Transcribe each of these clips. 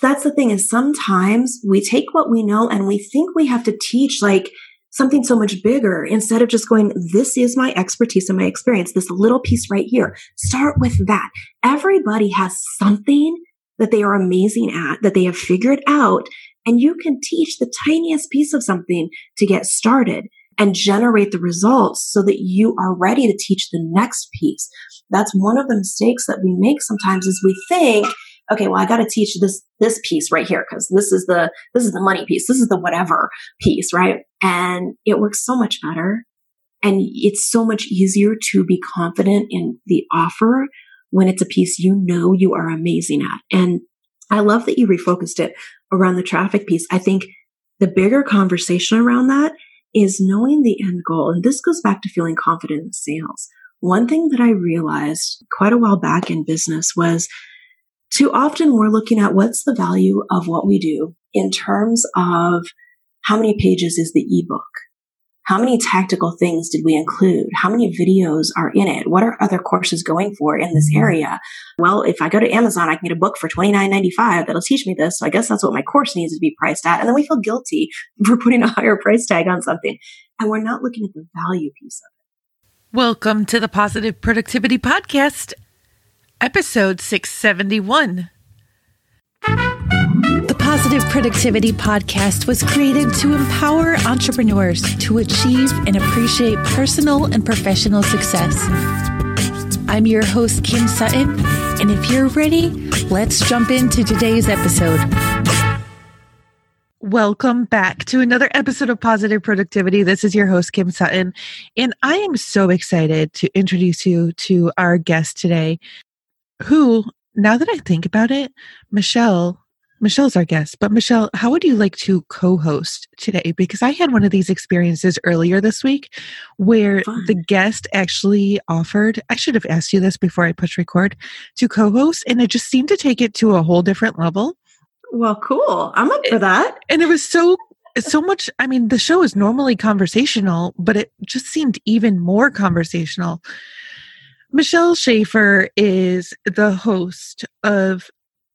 That's the thing is sometimes we take what we know and we think we have to teach like something so much bigger instead of just going, this is my expertise and my experience, this little piece right here. Start with that. Everybody has something that they are amazing at, that they have figured out. And you can teach the tiniest piece of something to get started and generate the results so that you are ready to teach the next piece. That's one of the mistakes that we make sometimes is we think, okay, well, I got to teach this, this piece right here because this is the, this is the money piece. This is the whatever piece, right? And it works so much better. And it's so much easier to be confident in the offer when it's a piece you know you are amazing at. And I love that you refocused it around the traffic piece. I think the bigger conversation around that is knowing the end goal. And this goes back to feeling confident in sales. One thing that I realized quite a while back in business was too often we're looking at what's the value of what we do in terms of how many pages is the ebook? How many tactical things did we include? How many videos are in it? What are other courses going for in this mm-hmm. area? Well, if I go to Amazon, I can get a book for $29.95 that'll teach me this. So I guess that's what my course needs to be priced at. And then we feel guilty for putting a higher price tag on something. And we're not looking at the value piece of it. Welcome to the Positive Productivity Podcast, episode 671. The Positive Productivity Podcast was created to empower entrepreneurs to achieve and appreciate personal and professional success. I'm your host, Kim Sutton, and if you're ready, let's jump into today's episode. Welcome back to another episode of Positive Productivity. This is your host, Kim Sutton, and I am so excited to introduce you to our guest today, who, now that I think about it, Michelle Michelle's our guest, but Michelle, how would you like to co host today? Because I had one of these experiences earlier this week where Fun. the guest actually offered, I should have asked you this before I push record, to co host, and it just seemed to take it to a whole different level. Well, cool. I'm up for that. And it was so so much i mean the show is normally conversational but it just seemed even more conversational michelle Shaeffer is the host of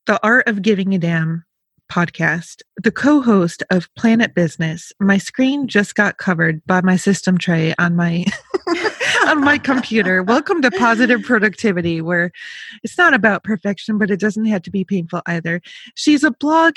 the Art of Giving a Damn podcast, the co host of Planet Business. My screen just got covered by my system tray on my. on my computer. Welcome to Positive Productivity, where it's not about perfection, but it doesn't have to be painful either. She's a blog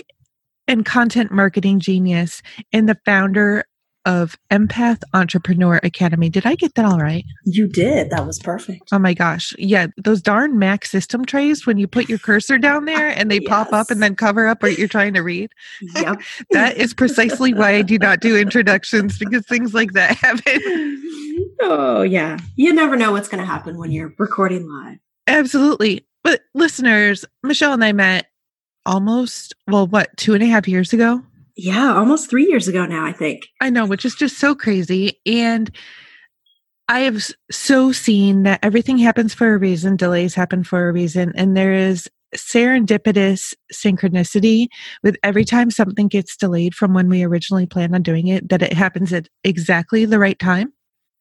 and content marketing genius and the founder of Empath Entrepreneur Academy. Did I get that all right? You did. That was perfect. Oh my gosh. Yeah. Those darn Mac system trays, when you put your cursor down there and they yes. pop up and then cover up what you're trying to read. Yep. that is precisely why I do not do introductions because things like that happen. Oh, yeah. You never know what's going to happen when you're recording live. Absolutely. But listeners, Michelle and I met almost, well, what, two and a half years ago? Yeah, almost three years ago now, I think. I know, which is just so crazy. And I have so seen that everything happens for a reason, delays happen for a reason, and there is serendipitous synchronicity with every time something gets delayed from when we originally planned on doing it, that it happens at exactly the right time.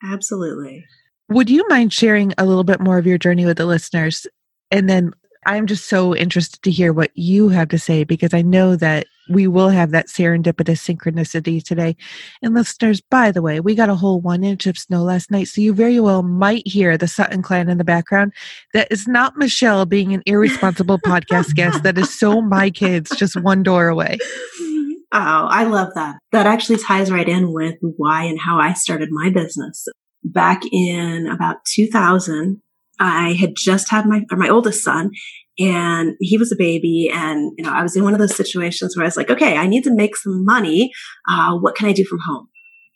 Absolutely. Would you mind sharing a little bit more of your journey with the listeners? And then I'm just so interested to hear what you have to say because I know that we will have that serendipitous synchronicity today. And listeners, by the way, we got a whole one inch of snow last night, so you very well might hear the Sutton clan in the background. That is not Michelle being an irresponsible podcast guest. That is so my kids just one door away. Oh, I love that. That actually ties right in with why and how I started my business. Back in about 2000, I had just had my, my oldest son and he was a baby and you know i was in one of those situations where i was like okay i need to make some money uh, what can i do from home?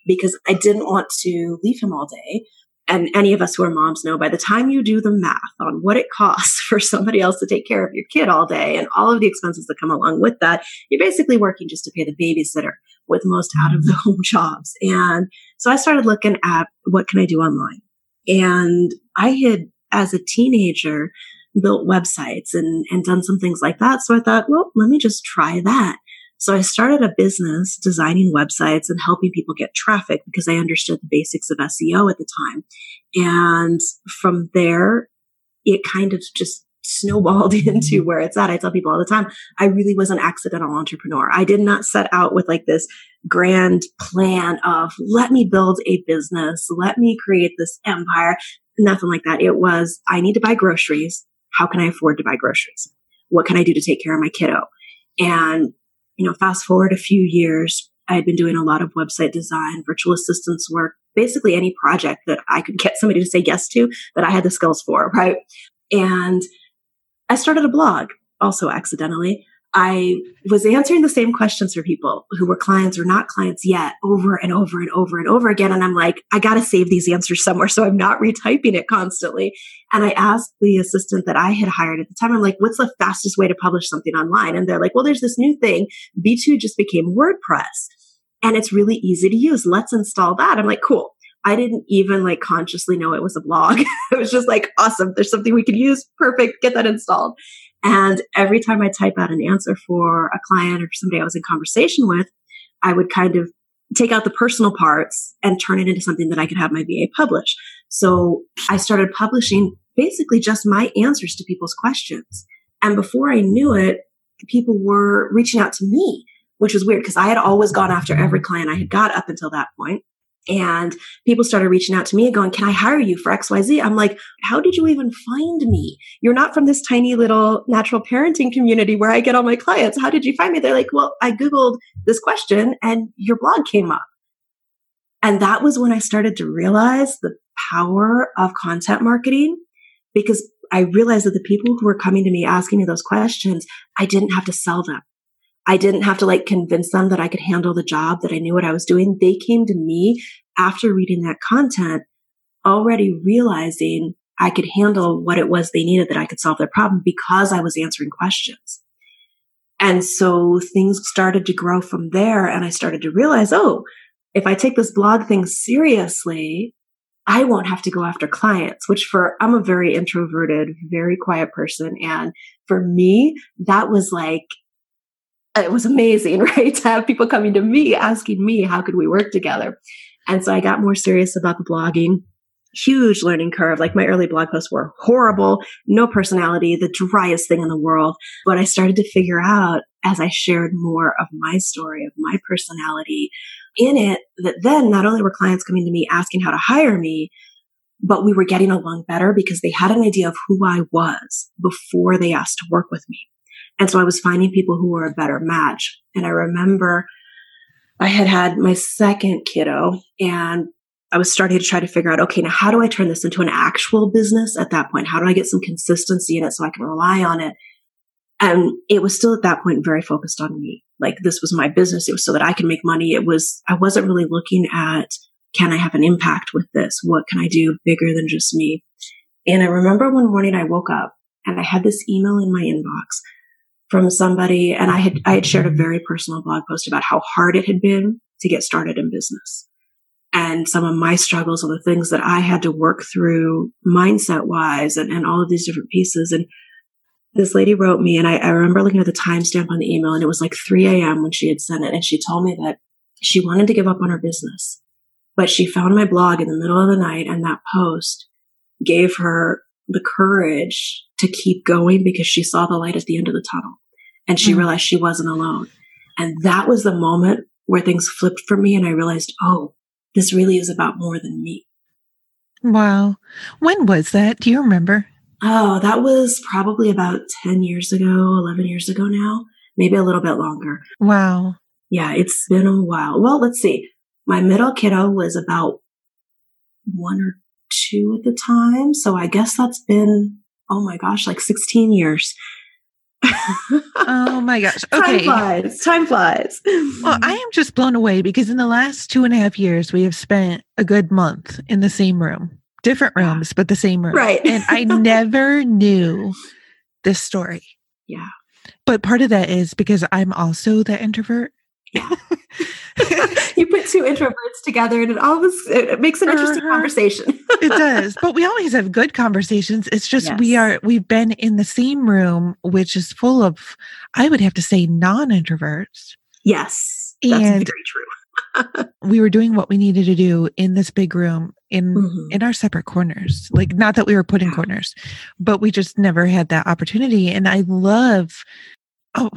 Because i didn't want to leave him all day and any of us who are moms know by the time you do the math on what it costs for somebody else to take care of your kid all day and all of the expenses that come along with that you're basically working just to pay the babysitter with most out of the home jobs. And so i started looking at what can i do online. And i had as a teenager built websites and, and done some things like that. So I thought, well, let me just try that. So I started a business designing websites and helping people get traffic because I understood the basics of SEO at the time. And from there, it kind of just snowballed into mm-hmm. where it's at. I tell people all the time, I really was an accidental entrepreneur. I did not set out with like this grand plan of let me build a business, let me create this empire. Nothing like that. It was, I need to buy groceries. How can I afford to buy groceries? What can I do to take care of my kiddo? And, you know, fast forward a few years, I had been doing a lot of website design, virtual assistance work, basically any project that I could get somebody to say yes to that I had the skills for, right? And I started a blog also accidentally. I was answering the same questions for people who were clients or not clients yet over and over and over and over again. And I'm like, I got to save these answers somewhere. So I'm not retyping it constantly. And I asked the assistant that I had hired at the time, I'm like, what's the fastest way to publish something online? And they're like, well, there's this new thing. B2 just became WordPress and it's really easy to use. Let's install that. I'm like, cool. I didn't even like consciously know it was a blog. it was just like, awesome. There's something we can use. Perfect. Get that installed. And every time I type out an answer for a client or somebody I was in conversation with, I would kind of take out the personal parts and turn it into something that I could have my VA publish. So I started publishing basically just my answers to people's questions. And before I knew it, people were reaching out to me, which was weird because I had always gone after every client I had got up until that point. And people started reaching out to me and going, Can I hire you for XYZ? I'm like, How did you even find me? You're not from this tiny little natural parenting community where I get all my clients. How did you find me? They're like, Well, I Googled this question and your blog came up. And that was when I started to realize the power of content marketing because I realized that the people who were coming to me asking me those questions, I didn't have to sell them. I didn't have to like convince them that I could handle the job, that I knew what I was doing. They came to me after reading that content, already realizing I could handle what it was they needed, that I could solve their problem because I was answering questions. And so things started to grow from there. And I started to realize, oh, if I take this blog thing seriously, I won't have to go after clients, which for, I'm a very introverted, very quiet person. And for me, that was like it was amazing, right? To have people coming to me asking me, how could we work together? And so I got more serious about the blogging. Huge learning curve. Like my early blog posts were horrible, no personality, the driest thing in the world. But I started to figure out as I shared more of my story, of my personality in it, that then not only were clients coming to me asking how to hire me, but we were getting along better because they had an idea of who I was before they asked to work with me. And so I was finding people who were a better match. And I remember I had had my second kiddo and I was starting to try to figure out, okay, now how do I turn this into an actual business at that point? How do I get some consistency in it so I can rely on it? And it was still at that point very focused on me. Like this was my business. It was so that I can make money. It was, I wasn't really looking at, can I have an impact with this? What can I do bigger than just me? And I remember one morning I woke up and I had this email in my inbox from somebody and I had, I had shared a very personal blog post about how hard it had been to get started in business and some of my struggles and the things that I had to work through mindset wise and, and all of these different pieces. And this lady wrote me and I, I remember looking at the timestamp on the email and it was like 3 a.m. when she had sent it. And she told me that she wanted to give up on her business, but she found my blog in the middle of the night and that post gave her the courage to keep going because she saw the light at the end of the tunnel and she mm realized she wasn't alone. And that was the moment where things flipped for me and I realized, oh, this really is about more than me. Wow. When was that? Do you remember? Oh, that was probably about 10 years ago, 11 years ago now, maybe a little bit longer. Wow. Yeah, it's been a while. Well, let's see. My middle kiddo was about one or two at the time. So I guess that's been, oh my gosh, like 16 years. oh my gosh. Okay. Time flies. Time flies. Well, I am just blown away because in the last two and a half years, we have spent a good month in the same room, different rooms, but the same room. Right. and I never knew this story. Yeah. But part of that is because I'm also the introvert. Yeah. you put two introverts together and it always it makes an interesting uh-huh. conversation. it does. But we always have good conversations. It's just yes. we are we've been in the same room which is full of I would have to say non-introverts. Yes. That's and, very true. we were doing what we needed to do in this big room in Mhm. in our separate corners like not that we were put in corners but we just never had that opportunity and i love oh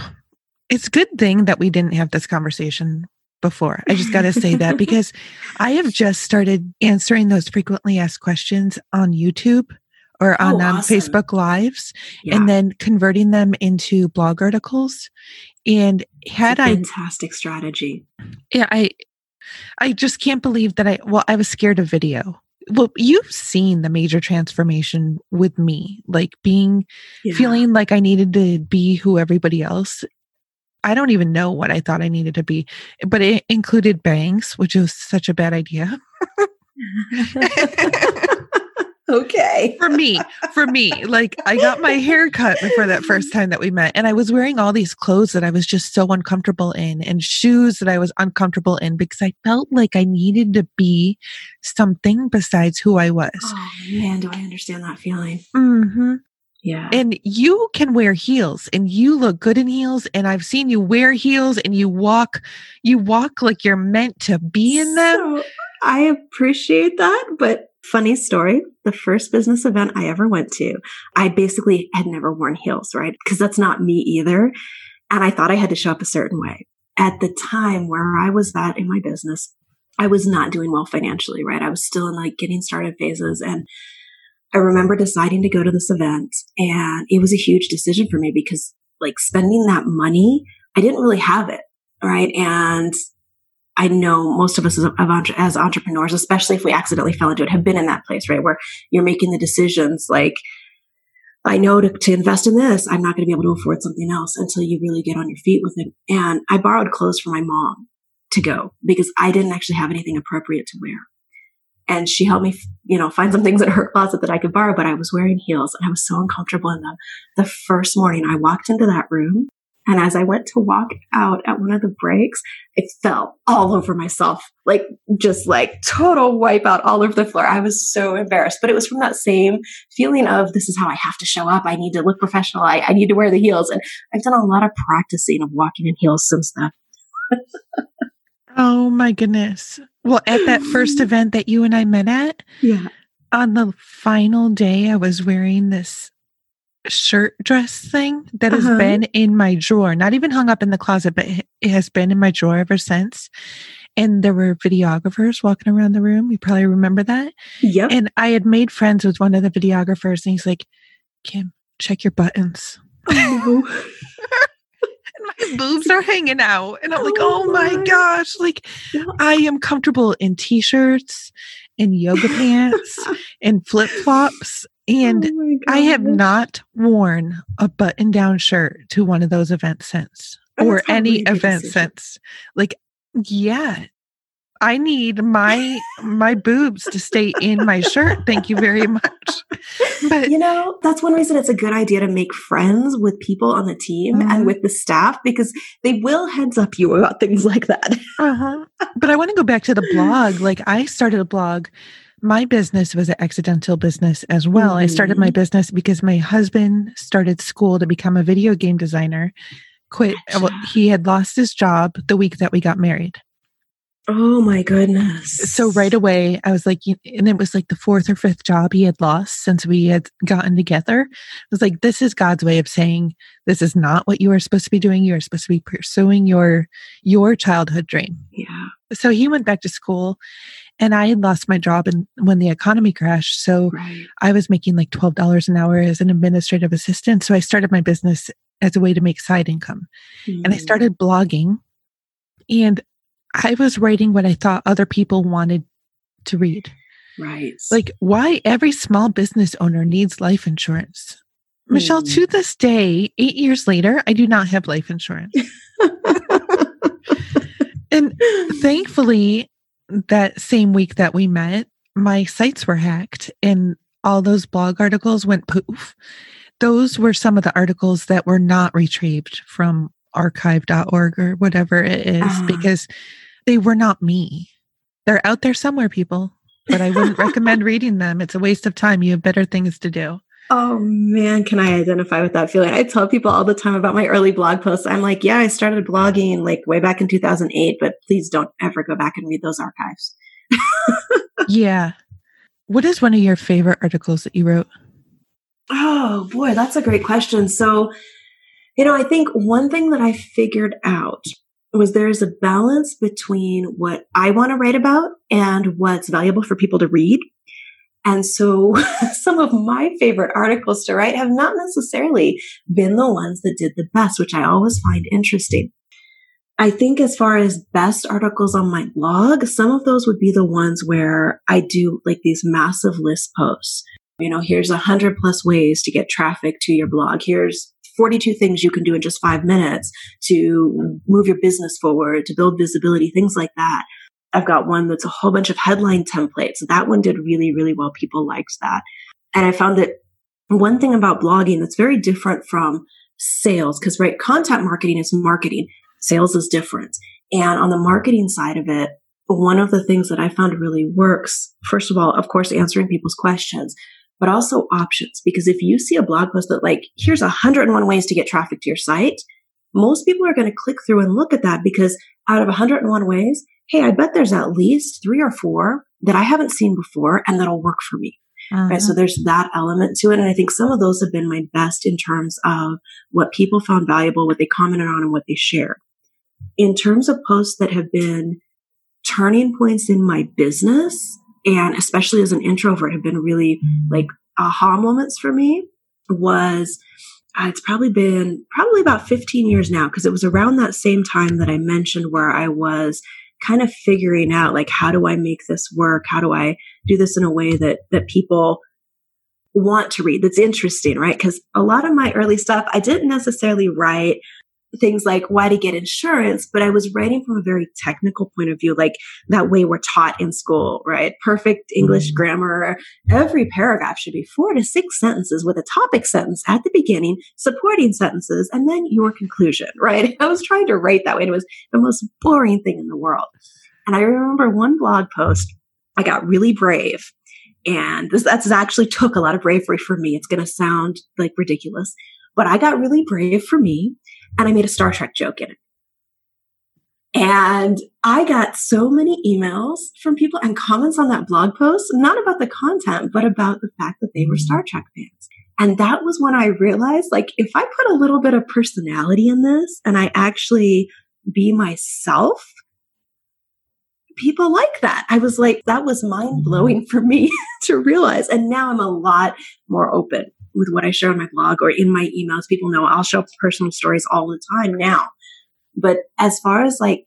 it's a good thing that we didn't have this conversation before i just got to say that because i have just started answering those frequently asked questions on youtube or Oh, on um, awesome. facebook lives Yeah. and then converting them into blog articles and had i fantastic strategy. yeah, I I just can't believe that I well, I was scared of video. Well, you've seen the major transformation with me, like being Yeah. feeling like I needed to be who everybody else. I don't even know what I thought I needed to be, but it included bangs, which was such a bad idea okay. for me. For me, like I got my hair cut before that first time that we met, and I was wearing all these clothes that I was just so uncomfortable in, and shoes that I was uncomfortable in because I felt like I needed to be something besides who I was. Oh man, do I understand that feeling? hmm Yeah. And you can wear heels, and you look good in heels. And I've seen you wear heels, and you walk, you walk like you're meant to be in them. So, I appreciate that, but funny story. The first business event I ever went to, I basically had never worn heels, right? Because that's not me either. And I thought I had to show up a certain way. At the time where I was at in my business, I was not doing well financially, right? I was still in like getting started phases. And I remember deciding to go to this event and it was a huge decision for me because like spending that money, I didn't really have it. Right. And I know most of us as, as entrepreneurs, especially if we accidentally fell into it, have been in that place, right? Where you're making the decisions like, I know to, to invest in this, I'm not going to be able to afford something else until you really get on your feet with it. And I borrowed clothes from my mom to go because I didn't actually have anything appropriate to wear. And she helped me, you know, find some things in her closet that I could borrow, but I was wearing heels and I was so uncomfortable in them. The first morning I walked into that room and as I went to walk out at one of the breaks, I fell all over myself, like just like total wipeout all over the floor. I was so embarrassed, but it was from that same feeling of this is how I have to show up. I need to look professional. I, I need to wear the heels. And I've done a lot of practicing of walking in heels since then. Oh my goodness. Well, at that first event that you and I met at, Yeah. on the final day, I was wearing this shirt dress thing that has Uh-huh. been in my drawer, not even hung up in the closet, but it has been in my drawer ever since. And there were videographers walking around the room. You probably remember that. Yep. And I had made friends with one of the videographers, and he's like, Kim, check your buttons. Oh, And my boobs are hanging out. And I'm like, Oh oh my gosh. Like. I am comfortable in t shirts and yoga pants and flip flops. And Oh I have not worn a button down shirt to one of those events since, Oh, or any event decision. since. Like, yeah, I need my my boobs to stay in my shirt. Thank you very much. But You know, that's one reason it's a good idea to make friends with people on the team Mhm. and with the staff because they will heads up you about things like that. uh-huh. but I want to go back to the blog. Like, I started a blog. My business was an accidental business as well. I started my Mhm. business because my husband started school to become a video game designer. Quit. Well, he had lost his job the week that we got married. Oh my goodness. so right away i was like and it was like the fourth or fifth job he had lost since we had gotten together i was like this is god's way of saying this is not what you are supposed to be doing you are supposed to be pursuing your your childhood dream Yeah. so he went back to school and i had lost my job and when the economy crashed so Right. i was making like $12 an hour as an administrative assistant so i started my business as a way to make side income and I Mm. started blogging and I was writing what I thought other people wanted to read. Right. Like why every small business owner needs life insurance. Michelle, Mm. to this day, eight years later, I do not have life insurance. and thankfully, that same week that we met, my sites were hacked and all those blog articles went poof. Those were some of the articles that were not retrieved from archive.org or whatever it is Ah. because they were not me. They're out there somewhere, people, but I wouldn't recommend reading them. It's a waste of time. You have better things to do. Oh man, can I identify with that feeling? I tell people all the time about my early blog posts. I'm like, yeah, I started blogging like way back in 2008, but please don't ever go back and read those archives. yeah. What is one of your favorite articles that you wrote? Oh boy, that's a great question. So, you know, I think one thing that I figured out was there's a balance between what I want to write about and what's valuable for people to read. And so some of my favorite articles to write have not necessarily been the ones that did the best, which I always find interesting. I think as far as best articles on my blog, some of those would be the ones where I do like these massive list posts. You know, here's a hundred plus ways to get traffic to your blog. Here's 42 things you can do in just five minutes to move your business forward, to build visibility, things like that. I've got one that's a whole bunch of headline templates. That one did really, really well. People liked that. And I found that one thing about blogging that's very different from sales, because right, content marketing is marketing. Sales is different. And on the marketing side of it, one of the things that I found really works, first of all, of course, answering people's questions, but also options. Because if you see a blog post that like, here's 101 ways to get traffic to your site, most people are going to click through and look at that because out of 101 ways, hey, I bet there's at least three or four that I haven't seen before and that'll work for me. Uh-huh. Right. So there's that element to it. And I think some of those have been my best in terms of what people found valuable, what they commented on and what they shared. In terms of posts that have been turning points in my business and especially as an introvert have been really like aha moments for me was uh, it's probably been probably about 15 years now because it was around that same time that I mentioned where I was kind of figuring out like how do I make this work? How do I do this in a way that that people want to read that's interesting, right? Because a lot of my early stuff I didn't necessarily write things like why to get insurance, but I was writing from a very technical point of view, like that way we're taught in school, right? Perfect English mm-hmm. grammar. Every paragraph should be four to six sentences with a topic sentence at the beginning, supporting sentences, and then your conclusion, right? I was trying to write that way. And it was the most boring thing in the world. And I remember one blog post, I got really brave. And this that's actually took a lot of bravery for me. It's going to sound like ridiculous, but I got really brave for me and I made a Star Trek joke in it. And I got so many emails from people and comments on that blog post, not about the content, but about the fact that they were mm-hmm. Star Trek fans. And that was when I realized, like, if I put a little bit of personality in this and I actually be myself, people like that. I was like, that was mind blowing mm-hmm. for me to realize. And now I'm a lot more open with what I share on my blog or in my emails. People know I'll show personal stories all the time now. But as far as like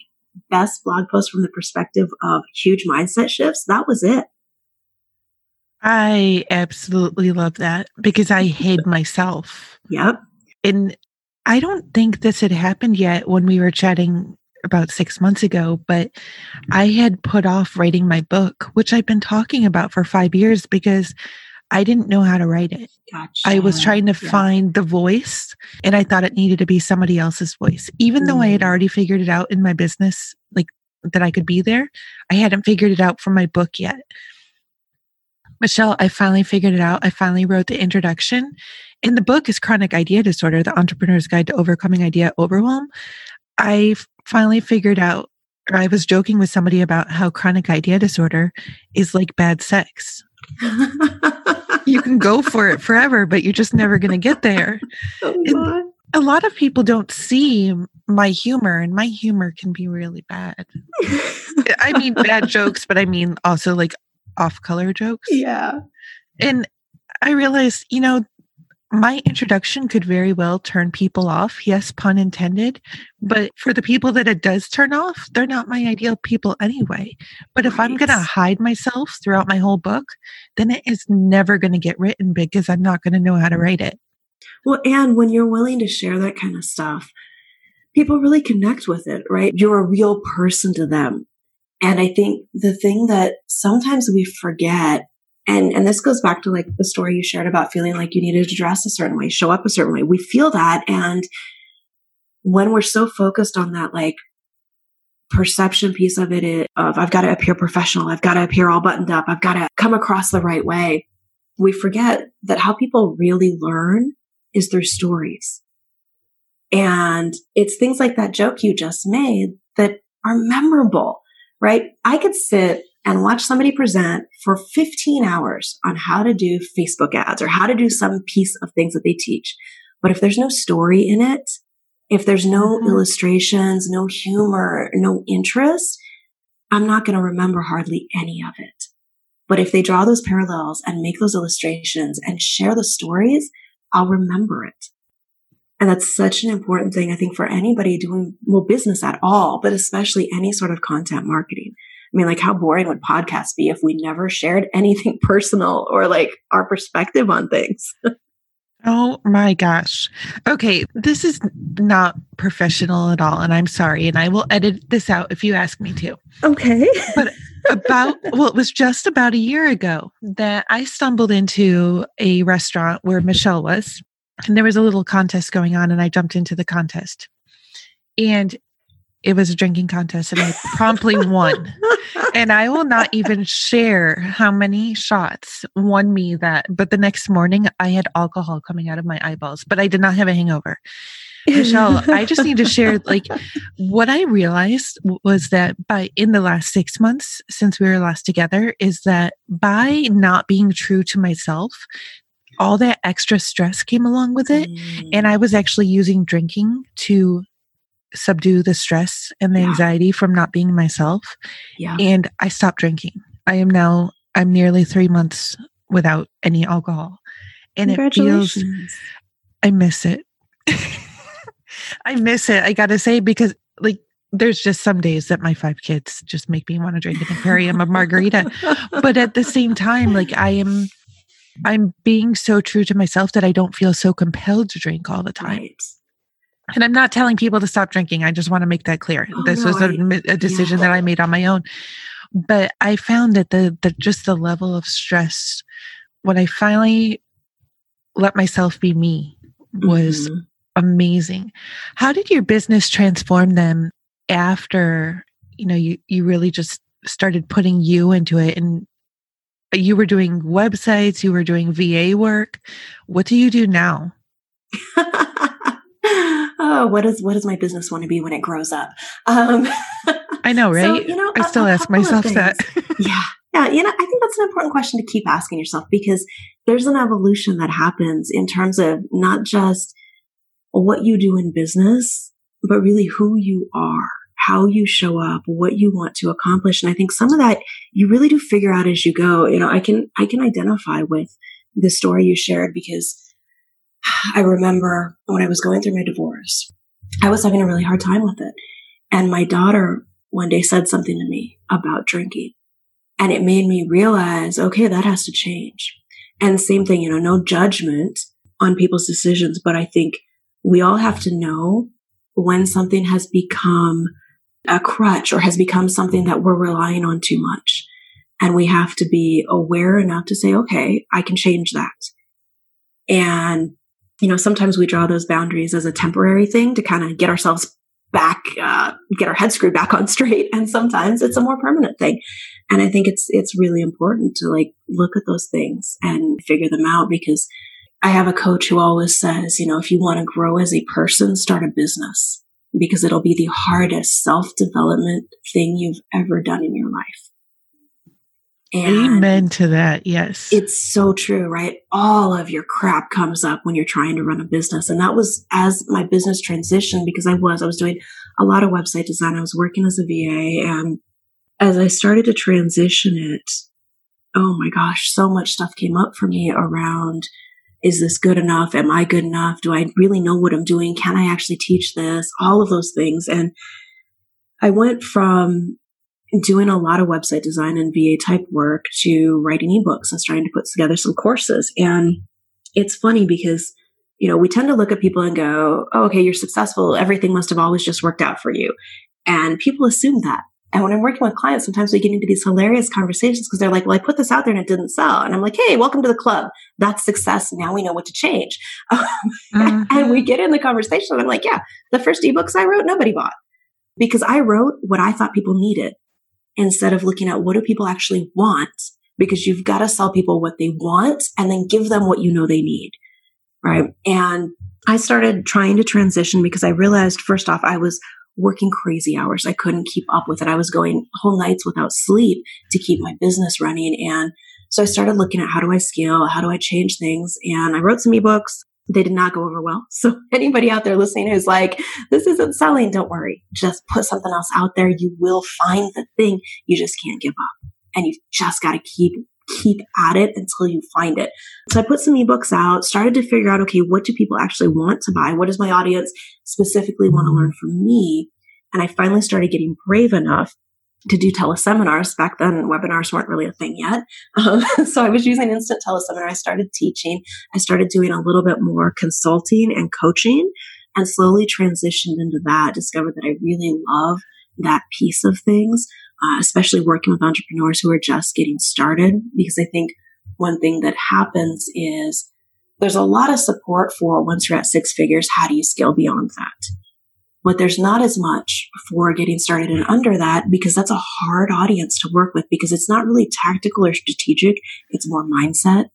best blog post from the perspective of huge mindset shifts, that was it. I absolutely love that because I hid myself. Yep. And I don't think this had happened yet when we were chatting about six months ago, but I had put off writing my book, which I've been talking about for five years because I didn't know how to write it. Gotcha. I was trying to yeah. find the voice and I thought it needed to be somebody else's voice. Even mm. though I had mm. already figured it out in my business, like that I could be there, I hadn't figured it out for my book yet. Michelle, I finally figured it out. I finally wrote the introduction. And the book is Chronic Idea Disorder, the Entrepreneur's Guide to Overcoming Idea Overwhelm. I finally figured out, or I was joking with somebody about how chronic idea disorder is like bad sex. you can go for it forever, but you're just never going to get there. Oh a lot of people don't see my humor, and my humor can be really bad. I mean, bad jokes, but I mean also like off color jokes. Yeah. And I realized, you know, my introduction could very well turn people off. Yes, pun intended. But mm-hmm. for the people that it does turn off, they're not my ideal people anyway. But if I'm going to hide myself throughout my whole book, then it is never going to get written because I'm not going to know how to write it. Well, and when you're willing to share that kind of stuff, people really connect with it, right? You're a real person to them. And I think the thing that sometimes we forget and, and this goes back to like the story you shared about feeling like you needed to dress a certain way, show up a certain way. We feel that. And when we're so focused on that, like perception piece of it of I've got to appear professional. I've got to appear all buttoned up. I've got to come across the right way. we forget that how people really learn is through stories. And it's things like that joke you just made that are memorable, right? I could sit and watch somebody present for 15 hours on how to do Facebook ads or how to do some piece of things that they teach. But if there's no story in it, if there's no mm-hmm. illustrations, no humor, no interest, I'm not going to remember hardly any of it. But if they draw those parallels and make those illustrations and share the stories, I'll remember it. And that's such an important thing, I think, for anybody doing, well, business at all, but especially any sort of content marketing. I mean, like, how boring would podcasts be if we never shared anything personal or like our perspective on things? Oh my gosh. Okay, this is not professional at all. And I'm sorry. And I will edit this out if you ask me to. Okay. but about, well, it was just about a year ago that I stumbled into a restaurant where Michelle was. And there was a little contest going on, and I jumped into the contest. And it was a drinking contest, and I promptly won. And I will not even share how many shots won me that. But the next morning, I had alcohol coming out of my eyeballs, but I did not have a hangover. Michelle, I just need to share like what I realized was that by in the last six months since we were last together, is that by not being true to myself, all that extra stress came along with it. Mm. And I was actually using drinking to subdue the stress and the yeah. anxiety from not being myself. Yeah. And I stopped drinking. I am now, I'm nearly three months without any alcohol. And it feels, I miss it. I miss it. I got to say, because like, there's just some days that my five kids just make me want to drink an imperium of margarita. But at the same time, like I am I'm being so true to myself that I don't feel so compelled to drink all the time. Right. And I'm not telling people to stop drinking. I just want to make that clear. Oh, this no, was a, I, a decision yeah. that I made on my own. But I found that the, the just the level of stress when I finally let myself be me was mm-hmm. amazing. How did your business transform them after, you know, you, you really just started putting you into it and you were doing websites, you were doing VA work. What do you do now? oh, what is what does my business want to be when it grows up? Um, I know, right? So, you know, I still a, a ask myself that. yeah, yeah. You know, I think that's an important question to keep asking yourself because there's an evolution that happens in terms of not just what you do in business, but really who you are how you show up, what you want to accomplish. And I think some of that you really do figure out as you go. You know, I can, I can identify with the story you shared because I remember when I was going through my divorce, I was having a really hard time with it. And my daughter one day said something to me about drinking. And it made me realize, okay, that has to change. And same thing, you know, no judgment on people's decisions, but I think we all have to know when something has become a crutch or has become something that we're relying on too much. And we have to be aware enough to say, okay, I can change that. And, you know, sometimes we draw those boundaries as a temporary thing to kind of get ourselves back, uh, get our head screwed back on straight. And sometimes it's a more permanent thing. And I think it's, it's really important to like look at those things and figure them out because I have a coach who always says, you know, if you want to grow as a person, start a business because it'll be the hardest self development thing you've ever done in your life. And Amen to that. Yes. It's so true, right? All of your crap comes up when you're trying to run a business. And that was as my business transitioned because I was, I was doing a lot of website design. I was working as a VA. And as I started to transition it, oh my gosh, so much stuff came up for me around is this good enough? Am I good enough? Do I really know what I'm doing? Can I actually teach this? All of those things. And I went from doing a lot of website design and VA type work to writing ebooks and starting to put together some courses. And it's funny because, you know, we tend to look at people and go, oh, okay, you're successful. Everything must have always just worked out for you. And people assume that. And when I'm working with clients, sometimes we get into these hilarious conversations because they're like, well, I put this out there and it didn't sell. And I'm like, hey, welcome to the club. That's success. Now we know what to change. mm-hmm. and we get in the conversation. And I'm like, yeah, the first ebooks I wrote, nobody bought because I wrote what I thought people needed instead of looking at what do people actually want because you've got to sell people what they want and then give them what you know they need. Right. And I started trying to transition because I realized first off, I was working crazy hours. I couldn't keep up with it. I was going whole nights without sleep to keep my business running. And so I started looking at how do I scale? How do I change things? And I wrote some ebooks. They did not go over well. So anybody out there listening who's like, this isn't selling, don't worry. Just put something else out there. You will find the thing. You just can't give up. And you've just got to keep keep at it until you find it. So I put some ebooks out, started to figure out, okay, what do people actually want to buy? What does my audience specifically want to learn from me? And I finally started getting brave enough to do teleseminars. Back then, webinars weren't really a thing yet. Um, so I was using instant teleseminar. I started teaching. I started doing a little bit more consulting and coaching and slowly transitioned into that, discovered that I really love that piece of things, uh, especially working with entrepreneurs who are just getting started. Because I think one thing that happens is there's a lot of support for once you're at six figures, how do you scale beyond that? But there's not as much for getting started and under that because that's a hard audience to work with because it's not really tactical or strategic. It's more mindset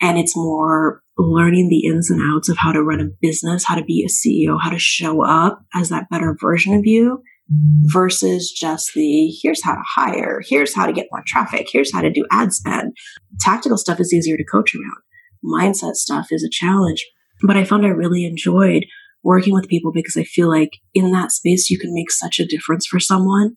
and it's more learning the ins and outs of how to run a business, how to be a CEO, how to show up as that better version of you versus just the here's how to hire, here's how to get more traffic, here's how to do ad spend. Tactical stuff is easier to coach around. Mindset stuff is a challenge. But I found I really enjoyed working with people because I feel like in that space, you can make such a difference for someone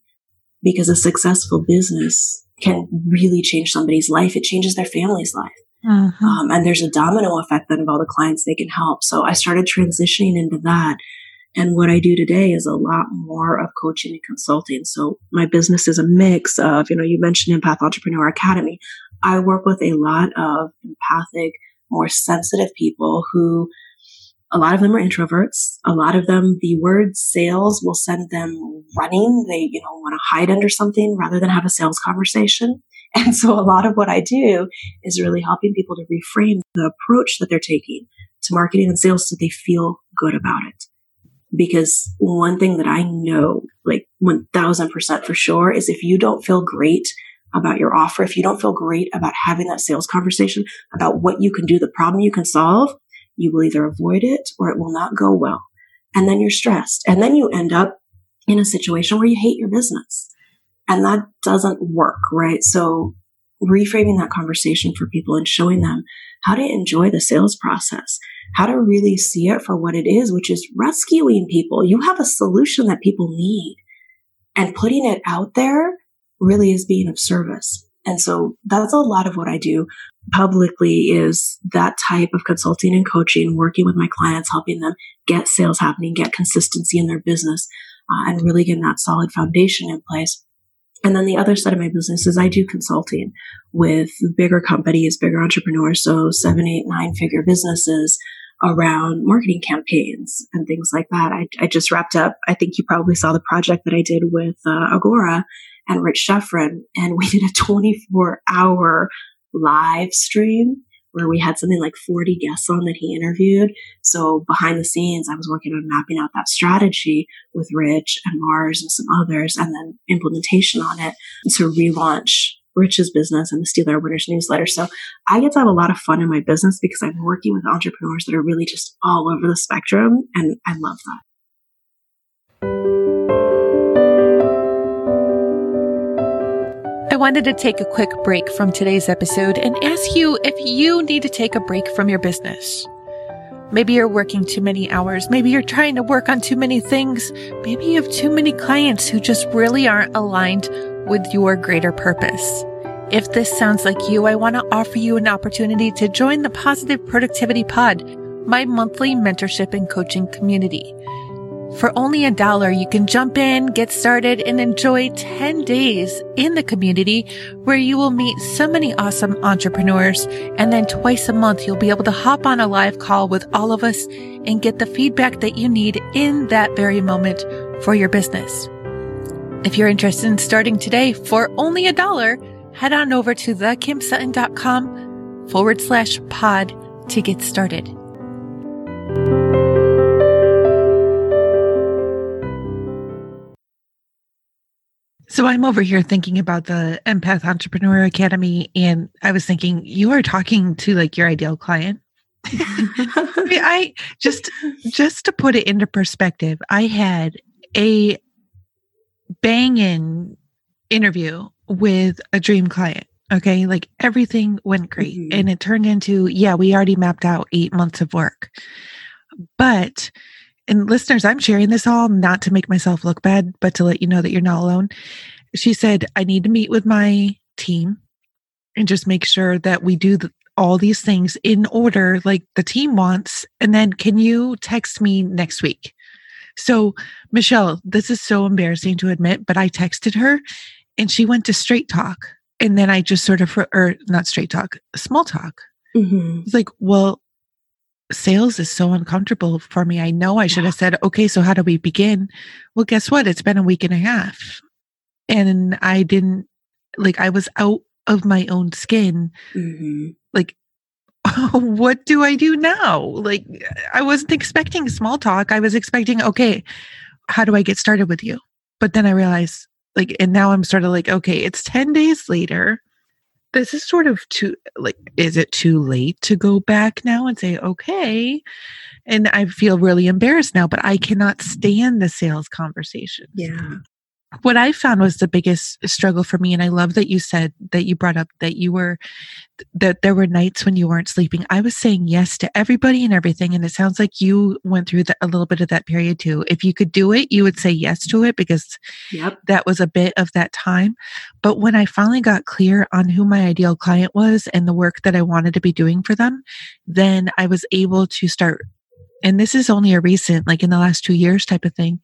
because a successful business can really change somebody's life. It changes their family's life. Uh-huh. Um, and there's a domino effect then of all the clients they can help. So I started transitioning into that. And what I do today is a lot more of coaching and consulting. So my business is a mix of, you know, you mentioned Empath Entrepreneur Academy. I work with a lot of empathic, more sensitive people who a lot of them are introverts. A lot of them, the word sales will send them running. They, you know, want to hide under something rather than have a sales conversation. And so a lot of what I do is really helping people to reframe the approach that they're taking to marketing and sales so they feel good about it. Because one thing that I know, like 1000% for sure, is if you don't feel great about your offer, if you don't feel great about having that sales conversation about what you can do, the problem you can solve, you will either avoid it or it will not go well. And then you're stressed. And then you end up in a situation where you hate your business. And that doesn't work, right? So reframing that conversation for people and showing them how to enjoy the sales process, how to really see it for what it is, which is rescuing people. You have a solution that people need and putting it out there really is being of service. And so that's a lot of what I do publicly is that type of consulting and coaching, working with my clients, helping them get sales happening, get consistency in their business, uh, and really getting that solid foundation in place. And then the other side of my business is I do consulting with bigger companies, bigger entrepreneurs, so seven, eight, nine figure businesses around marketing campaigns and things like that. I, I just wrapped up. I think you probably saw the project that I did with uh, Agora and Rich Schefren, and we did a 24 hour live stream where we had something like 40 guests on that he interviewed. So behind the scenes, I was working on mapping out that strategy with Rich and Mars and some others, and then implementation on it to relaunch Rich's business and the Steal Our Winners newsletter. So I get to have a lot of fun in my business because I'm working with entrepreneurs that are really just all over the spectrum, and I love that. Wanted to take a quick break from today's episode and ask you if you need to take a break from your business. Maybe you're working too many hours. Maybe you're trying to work on too many things. Maybe you have too many clients who just really aren't aligned with your greater purpose. If this sounds like you, I want to offer you an opportunity to join the Positive Productivity Pod, my monthly mentorship and coaching community. For only a dollar, you can jump in, get started, and enjoy 10 days in the community where you will meet so many awesome entrepreneurs. And then twice a month, you'll be able to hop on a live call with all of us and get the feedback that you need in that very moment for your business. If you're interested in starting today for only a dollar, head on over to thekimsutton.com forward slash pod to get started. So I'm over here thinking about the Empath Entrepreneur Academy, and I was thinking you are talking to like your ideal client. I just just to put it into perspective, I had a banging interview with a dream client. Okay, like everything went great, mm-hmm. and it turned into yeah, we already mapped out eight months of work, but and listeners, I'm sharing this all not to make myself look bad, but to let you know that you're not alone. She said, I need to meet with my team and just make sure that we do the, all these things in order like the team wants. And then can you text me next week? So, Michelle, this is so embarrassing to admit, but I texted her and she went to straight talk. And then I just sort of, or not straight talk, small talk. Mm-hmm. It's like, well, sales is so uncomfortable for me. I know I should have said, okay, so how do we begin? Well, guess what? It's been a week and a half. And I didn't, like, I was out of my own skin. Mm-hmm. Like, what do I do now? Like, I wasn't expecting small talk. I was expecting, okay, how do I get started with you? But then I realized, like, and now I'm sort of like, okay, it's 10 days later this is sort of too like is it too late to go back now and say okay and i feel really embarrassed now but i cannot stand the sales conversation yeah what I found was the biggest struggle for me. And I love that you said that you brought up that you were, that there were nights when you weren't sleeping. I was saying yes to everybody and everything. And it sounds like you went through the, a little bit of that period too. If you could do it, you would say yes to it because yep. that was a bit of that time. But when I finally got clear on who my ideal client was and the work that I wanted to be doing for them, then I was able to start. And this is only a recent, like in the last two years type of thing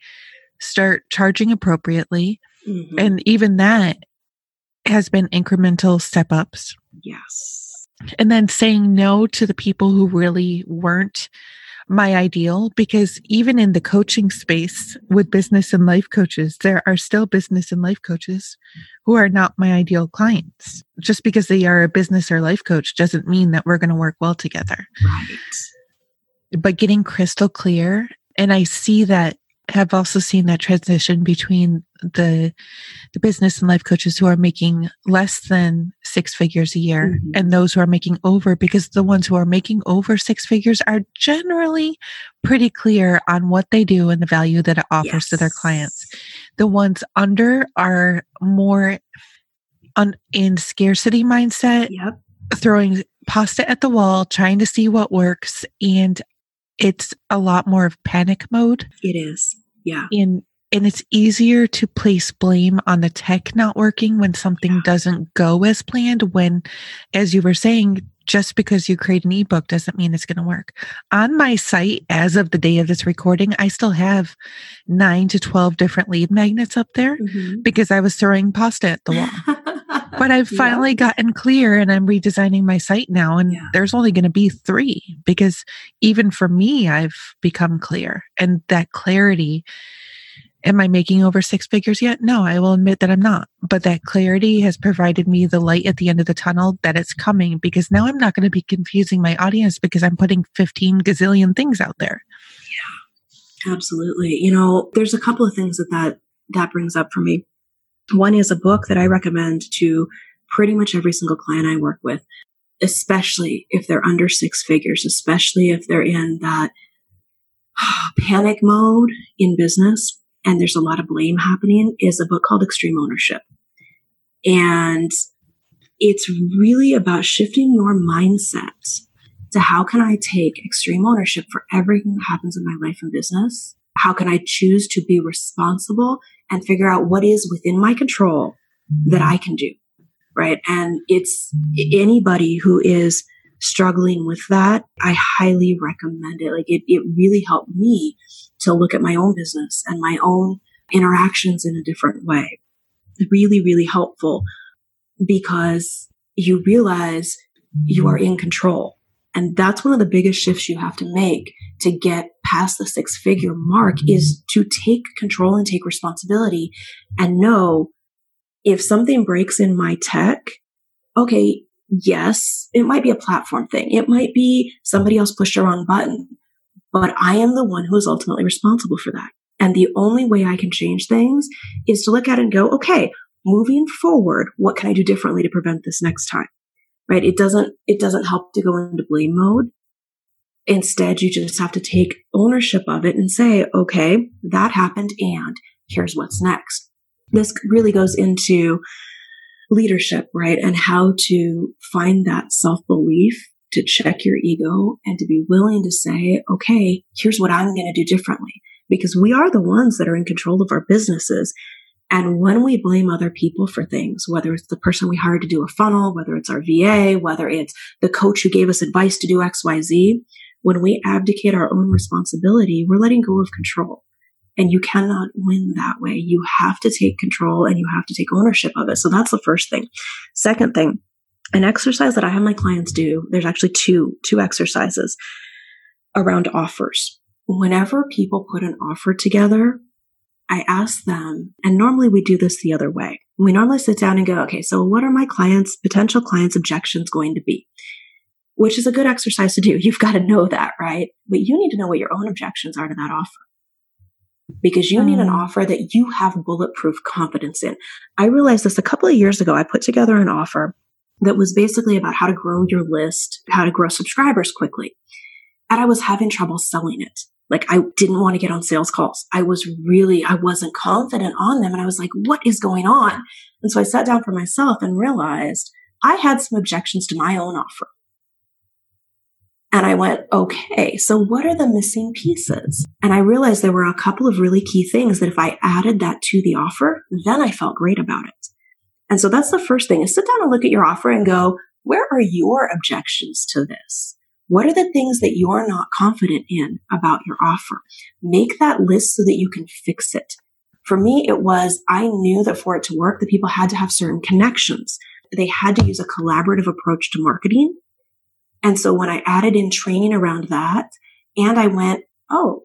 start charging appropriately. Mm-hmm. And even that has been incremental step ups. Yes. And then saying no to the people who really weren't my ideal because even in the coaching space with business and life coaches, there are still business and life coaches who are not my ideal clients. Just because they are a business or life coach doesn't mean that we're going to work well together. Right. But getting crystal clear, and I see that have also seen that transition between the the business and life coaches who are making less than six figures a year mm-hmm. and those who are making over because the ones who are making over six figures are generally pretty clear on what they do and the value that it offers yes. to their clients the ones under are more on in scarcity mindset yep. throwing pasta at the wall trying to see what works and it's a lot more of panic mode. It is. Yeah. And and it's easier to place blame on the tech not working when something yeah. doesn't go as planned when as you were saying just because you create an ebook doesn't mean it's going to work. On my site as of the day of this recording, I still have 9 to 12 different lead magnets up there mm-hmm. because I was throwing pasta at the wall. but I've finally yeah. gotten clear and I'm redesigning my site now. And yeah. there's only going to be three because even for me, I've become clear. And that clarity, am I making over six figures yet? No, I will admit that I'm not. But that clarity has provided me the light at the end of the tunnel that it's coming because now I'm not going to be confusing my audience because I'm putting 15 gazillion things out there. Yeah, absolutely. You know, there's a couple of things that that, that brings up for me. One is a book that I recommend to pretty much every single client I work with, especially if they're under six figures, especially if they're in that ah, panic mode in business and there's a lot of blame happening, is a book called Extreme Ownership. And it's really about shifting your mindset to how can I take extreme ownership for everything that happens in my life and business? How can I choose to be responsible and figure out what is within my control that mm-hmm. I can do. Right. And it's anybody who is struggling with that. I highly recommend it. Like it, it really helped me to look at my own business and my own interactions in a different way. Really, really helpful because you realize you mm-hmm. are in control. And that's one of the biggest shifts you have to make to get past the six figure mark mm-hmm. is to take control and take responsibility and know if something breaks in my tech, okay, yes, it might be a platform thing. It might be somebody else pushed a wrong button, but I am the one who is ultimately responsible for that. And the only way I can change things is to look at it and go, okay, moving forward, what can I do differently to prevent this next time? Right? It doesn't, it doesn't help to go into blame mode. Instead, you just have to take ownership of it and say, okay, that happened and here's what's next. This really goes into leadership, right? And how to find that self belief to check your ego and to be willing to say, okay, here's what I'm going to do differently because we are the ones that are in control of our businesses. And when we blame other people for things, whether it's the person we hired to do a funnel, whether it's our VA, whether it's the coach who gave us advice to do XYZ, when we abdicate our own responsibility, we're letting go of control. And you cannot win that way. You have to take control and you have to take ownership of it. So that's the first thing. Second thing, an exercise that I have my clients do, there's actually two, two exercises around offers. Whenever people put an offer together, I ask them, and normally we do this the other way. We normally sit down and go, okay, so what are my clients, potential clients' objections going to be? Which is a good exercise to do. You've got to know that, right? But you need to know what your own objections are to that offer because you need an mm. offer that you have bulletproof confidence in. I realized this a couple of years ago. I put together an offer that was basically about how to grow your list, how to grow subscribers quickly. And I was having trouble selling it. Like I didn't want to get on sales calls. I was really, I wasn't confident on them. And I was like, what is going on? And so I sat down for myself and realized I had some objections to my own offer. And I went, okay, so what are the missing pieces? And I realized there were a couple of really key things that if I added that to the offer, then I felt great about it. And so that's the first thing is sit down and look at your offer and go, where are your objections to this? What are the things that you're not confident in about your offer? Make that list so that you can fix it. For me, it was, I knew that for it to work, the people had to have certain connections. They had to use a collaborative approach to marketing. And so when I added in training around that and I went, Oh,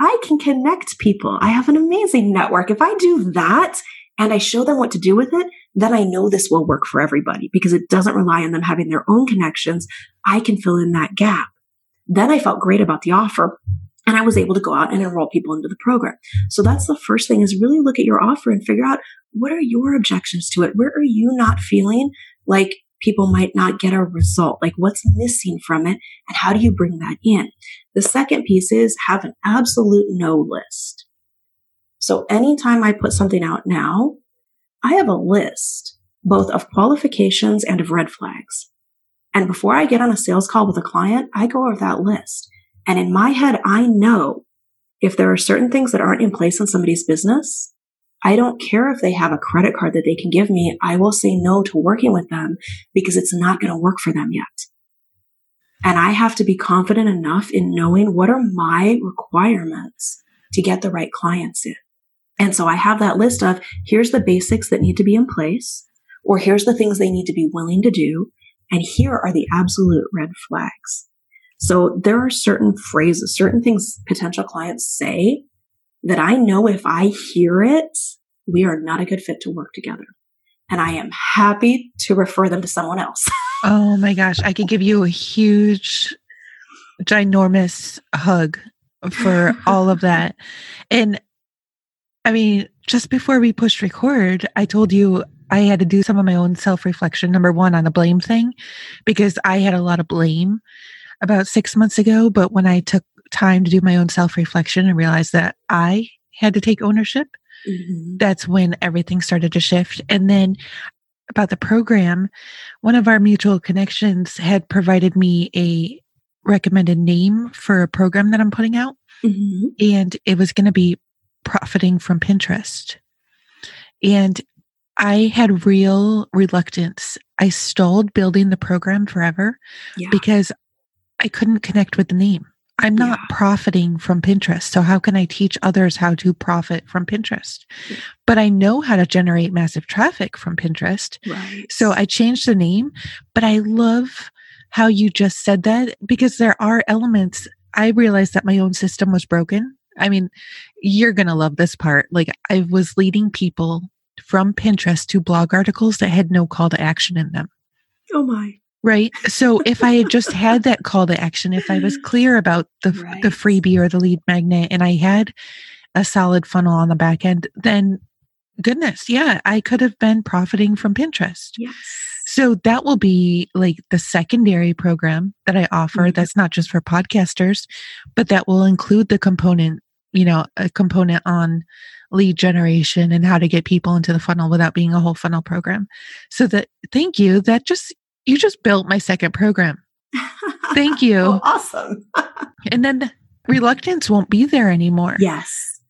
I can connect people. I have an amazing network. If I do that and I show them what to do with it, then I know this will work for everybody because it doesn't rely on them having their own connections. I can fill in that gap. Then I felt great about the offer and I was able to go out and enroll people into the program. So that's the first thing is really look at your offer and figure out what are your objections to it? Where are you not feeling like people might not get a result? Like what's missing from it? And how do you bring that in? The second piece is have an absolute no list. So anytime I put something out now, I have a list both of qualifications and of red flags. And before I get on a sales call with a client, I go over that list. And in my head, I know if there are certain things that aren't in place in somebody's business, I don't care if they have a credit card that they can give me. I will say no to working with them because it's not going to work for them yet. And I have to be confident enough in knowing what are my requirements to get the right clients in. And so I have that list of here's the basics that need to be in place, or here's the things they need to be willing to do. And here are the absolute red flags. So there are certain phrases, certain things potential clients say that I know if I hear it, we are not a good fit to work together. And I am happy to refer them to someone else. oh my gosh. I could give you a huge, ginormous hug for all of that. And I mean, just before we pushed record, I told you I had to do some of my own self reflection. Number one, on the blame thing, because I had a lot of blame about six months ago. But when I took time to do my own self reflection and realized that I had to take ownership, mm-hmm. that's when everything started to shift. And then about the program, one of our mutual connections had provided me a recommended name for a program that I'm putting out. Mm-hmm. And it was going to be profiting from Pinterest. And I had real reluctance. I stalled building the program forever yeah. because I couldn't connect with the name. I'm not yeah. profiting from Pinterest. So, how can I teach others how to profit from Pinterest? Yeah. But I know how to generate massive traffic from Pinterest. Right. So, I changed the name. But I love how you just said that because there are elements. I realized that my own system was broken I mean, you're going to love this part. Like, I was leading people from Pinterest to blog articles that had no call to action in them. Oh my. Right. So if I had just had that call to action, if I was clear about the right. the freebie or the lead magnet and I had a solid funnel on the back end, then goodness. Yeah. I could have been profiting from Pinterest. Yes. So that will be like the secondary program that I offer. Mhm. That's not just for podcasters, but that will include the component, you know, a component on lead generation and how to get people into the funnel without being a whole funnel program. So that, thank you. That just, you just built my second program. Thank you. Oh, awesome. And then reluctance won't be there anymore. Yes.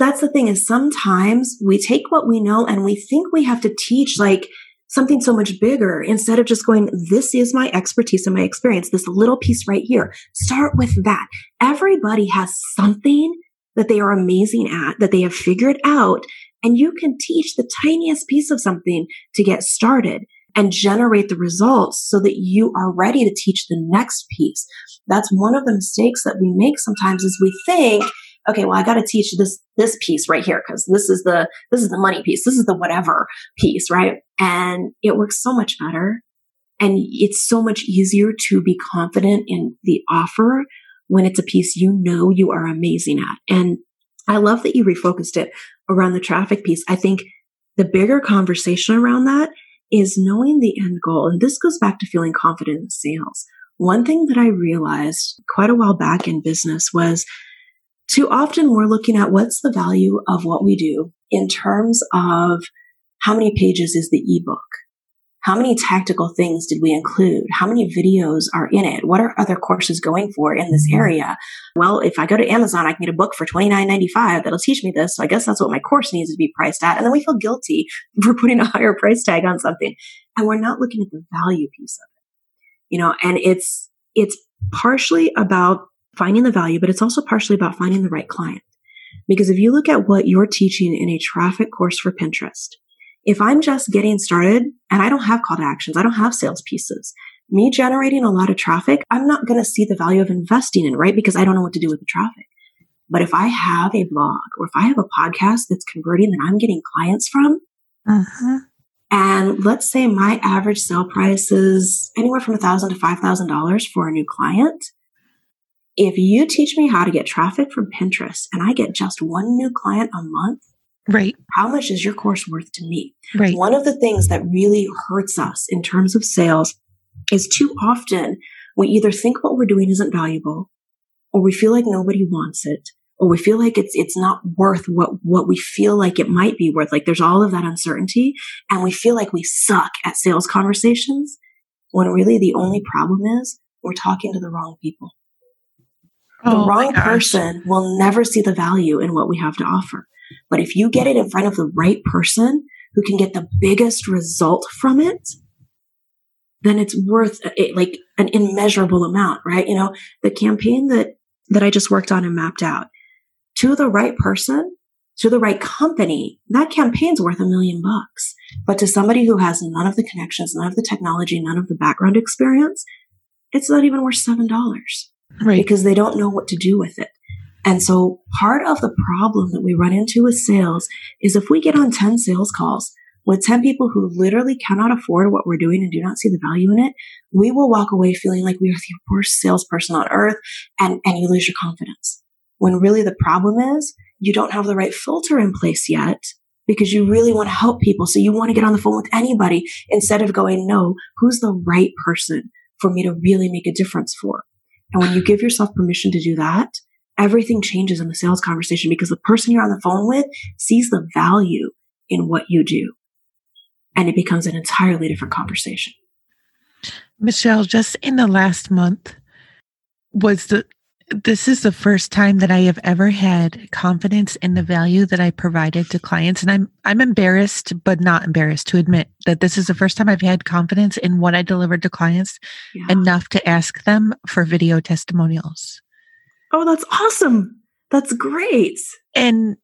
That's the thing is sometimes we take what we know and we think we have to teach like something so much bigger instead of just going, this is my expertise and my experience, this little piece right here. Start with that. Everybody has something that they are amazing at, that they have figured out. And you can teach the tiniest piece of something to get started and generate the results so that you are ready to teach the next piece. That's one of the mistakes that we make sometimes is we think, okay, well, I got to teach this, this piece right here because this is the, this is the money piece. This is the whatever piece, right? And it works so much better. And it's so much easier to be confident in the offer when it's a piece you know you are amazing at. And I love that you refocused it around the traffic piece. I think the bigger conversation around that is knowing the end goal. And this goes back to feeling confident in sales. One thing that I realized quite a while back in business was too often we're looking at what's the value of what we do in terms of how many pages is the ebook? How many tactical things did we include? How many videos are in it? What are other courses going for in this mm-hmm. area? Well, if I go to Amazon, I can get a book for $29.95 that'll teach me this. So I guess that's what my course needs to be priced at. And then we feel guilty for putting a higher price tag on something. And we're not looking at the value piece of it. You know, and it's, it's partially about finding the value, but it's also partially about finding the right client. Because if you look at what you're teaching in a traffic course for Pinterest, if I'm just getting started and I don't have call to actions, I don't have sales pieces, me generating a lot of traffic, I'm not going to see the value of investing in, right? Because I don't know what to do with the traffic. But if I have a blog or if I have a podcast that's converting that I'm getting clients from, Uh-huh. and let's say my average sale price is anywhere from 1,000 to $5,000 for a new client. If you teach me how to get traffic from Pinterest and I get just one new client a month, Right. how much is your course worth to me? Right. One of the things that really hurts us in terms of sales is too often we either think what we're doing isn't valuable or we feel like nobody wants it or we feel like it's it's not worth what what we feel like it might be worth like there's all of that uncertainty and we feel like we suck at sales conversations when really the only problem is we're talking to the wrong people the Oh, wrong person will never see the value in what we have to offer. But if you get it in front of the right person who can get the biggest result from it, then it's worth uh, it, like an immeasurable amount, right? You know, the campaign that, that I just worked on and mapped out to the right person, to the right company, that campaign's worth a million bucks. But to somebody who has none of the connections, none of the technology, none of the background experience, it's not even worth $7 Right. because they don't know what to do with it. And so part of the problem that we run into with sales is if we get on 10 sales calls with 10 people who literally cannot afford what we're doing and do not see the value in it, we will walk away feeling like we are the worst salesperson on earth and, and you lose your confidence. When really the problem is you don't have the right filter in place yet because you really want to help people. So you want to get on the phone with anybody instead of going, no, who's the right person for me to really make a difference for? And when you give yourself permission to do that, everything changes in the sales conversation because the person you're on the phone with sees the value in what you do. And it becomes an entirely different conversation. Michelle, just in the last month was the this is the first time that I have ever had confidence in the value that I provided to clients and I'm I'm embarrassed but not embarrassed to admit that this is the first time I've had confidence in what I delivered to clients Yeah. enough to ask them for video testimonials. Oh, that's awesome. That's great. And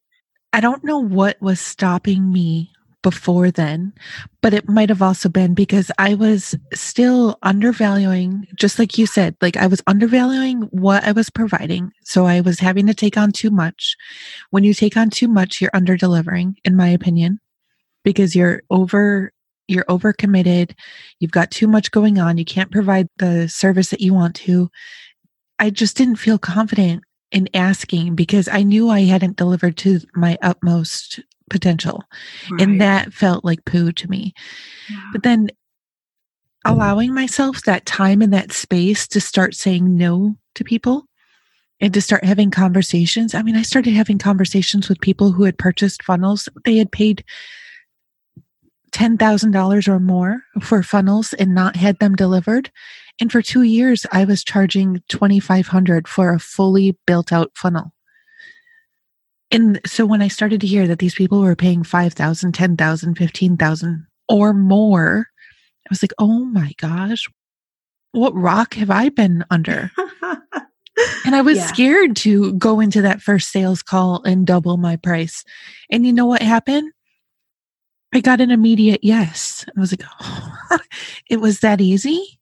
I don't know what was stopping me before then, but it might have also been because I was still undervaluing, just like you said, like I was undervaluing what I was providing. So I was having to take on too much. When you take on too much, you're under delivering, in my opinion, because you're over. You're overcommitted. You've got too much going on. You can't provide the service that you want to. I just didn't feel confident in asking because I knew I hadn't delivered to my utmost potential. Right. And that felt like poo to me. Yeah. But then allowing myself that time and that space to start saying no to people and to start having conversations. I mean, I started having conversations with people who had purchased funnels. They had paid $10,000 or more for funnels and not had them delivered. And for two years, I was charging 2500 for a fully built out funnel. And so when I started to hear that these people were paying 5,000, 10,000, 15,000 or more, I was like, oh my gosh, what rock have I been under? and I was yeah. scared to go into that first sales call and double my price. And you know what happened? I got an immediate yes. I was like, oh, it was that easy.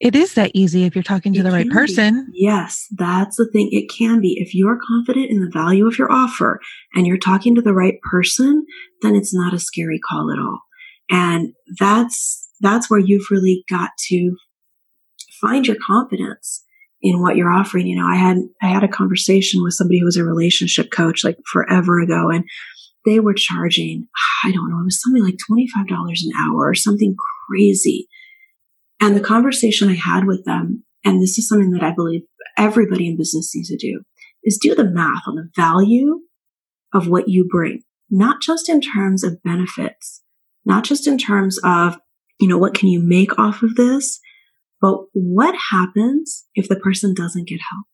It is that easy if you're talking to it the right person. Be. Yes, that's the thing. It can be. If you're confident in the value of your offer and you're talking to the right person, then it's not a scary call at all. And that's, that's where you've really got to find your confidence in what you're offering. You know, I had, I had a conversation with somebody who was a relationship coach like forever ago and they were charging, I don't know, it was something like $25 an hour or something crazy. And the conversation I had with them, and this is something that I believe everybody in business needs to do, is do the math on the value of what you bring, not just in terms of benefits, not just in terms of, you know, what can you make off of this, but what happens if the person doesn't get help?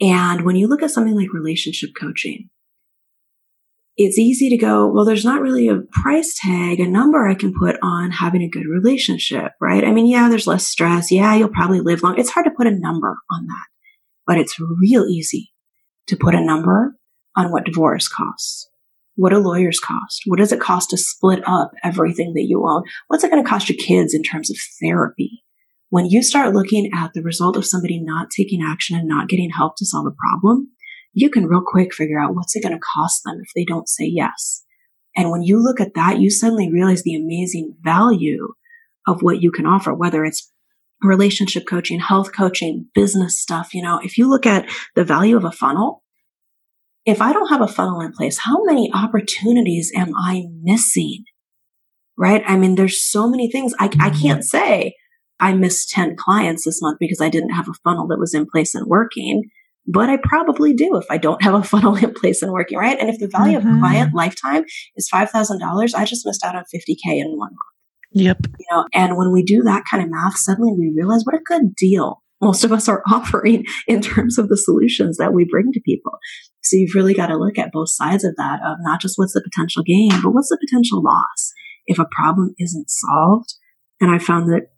And when you look at something like relationship coaching, it's easy to go, well, there's not really a price tag, a number I can put on having a good relationship, right? I mean, yeah, there's less stress. Yeah, you'll probably live long. It's hard to put a number on that, but it's real easy to put a number on what divorce costs. What do lawyers cost? What does it cost to split up everything that you own? What's it going to cost your kids in terms of therapy? When you start looking at the result of somebody not taking action and not getting help to solve a problem, you can real quick figure out what's it going to cost them if they don't say yes. And when you look at that, you suddenly realize the amazing value of what you can offer, whether it's relationship coaching, health coaching, business stuff. You know, if you look at the value of a funnel, if I don't have a funnel in place, how many opportunities am I missing? Right? I mean, there's so many things I, I mm-hmm. can't say I missed 10 clients this month because I didn't have a funnel that was in place and working but I probably do if I don't have a funnel in place and working, right? And if the value mm-hmm. of client lifetime is $5,000, I just missed out on 50K in one month. Yep. You know, and when we do that kind of math, suddenly we realize what a good deal most of us are offering in terms of the solutions that we bring to people. So you've really got to look at both sides of that of not just what's the potential gain, but what's the potential loss if a problem isn't solved. And I found that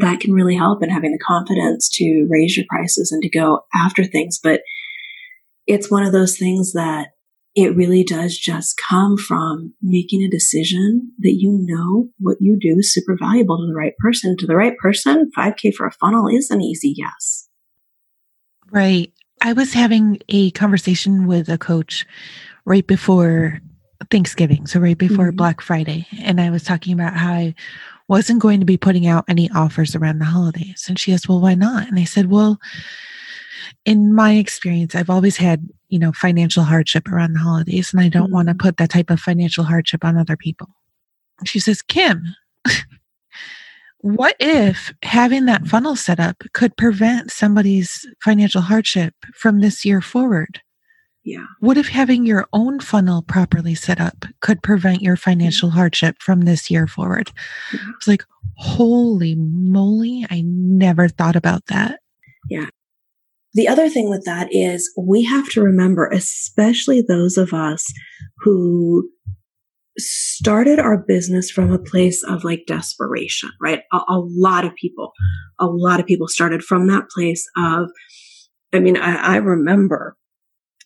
that can really help in having the confidence to raise your prices and to go after things. But it's one of those things that it really does just come from making a decision that you know what you do is super valuable to the right person. To the right person, 5K for a funnel is an easy yes. Right. I was having a conversation with a coach right before Thanksgiving, so right before mm-hmm. Black Friday. And I was talking about how I wasn't going to be putting out any offers around the holidays. And she asked, Well, why not? And I said, Well, in my experience, I've always had, you know, financial hardship around the holidays, and I don't mm-hmm. want to put that type of financial hardship on other people. She says, Kim, what if having that funnel set up could prevent somebody's financial hardship from this year forward? Yeah. What if having your own funnel properly set up could prevent your financial mm-hmm. hardship from this year forward? Yeah. It's like, holy moly, I never thought about that. Yeah. The other thing with that is we have to remember, especially those of us who started our business from a place of like desperation, right? A, a, lot of people, a lot of people started from that place of, I mean, I, I remember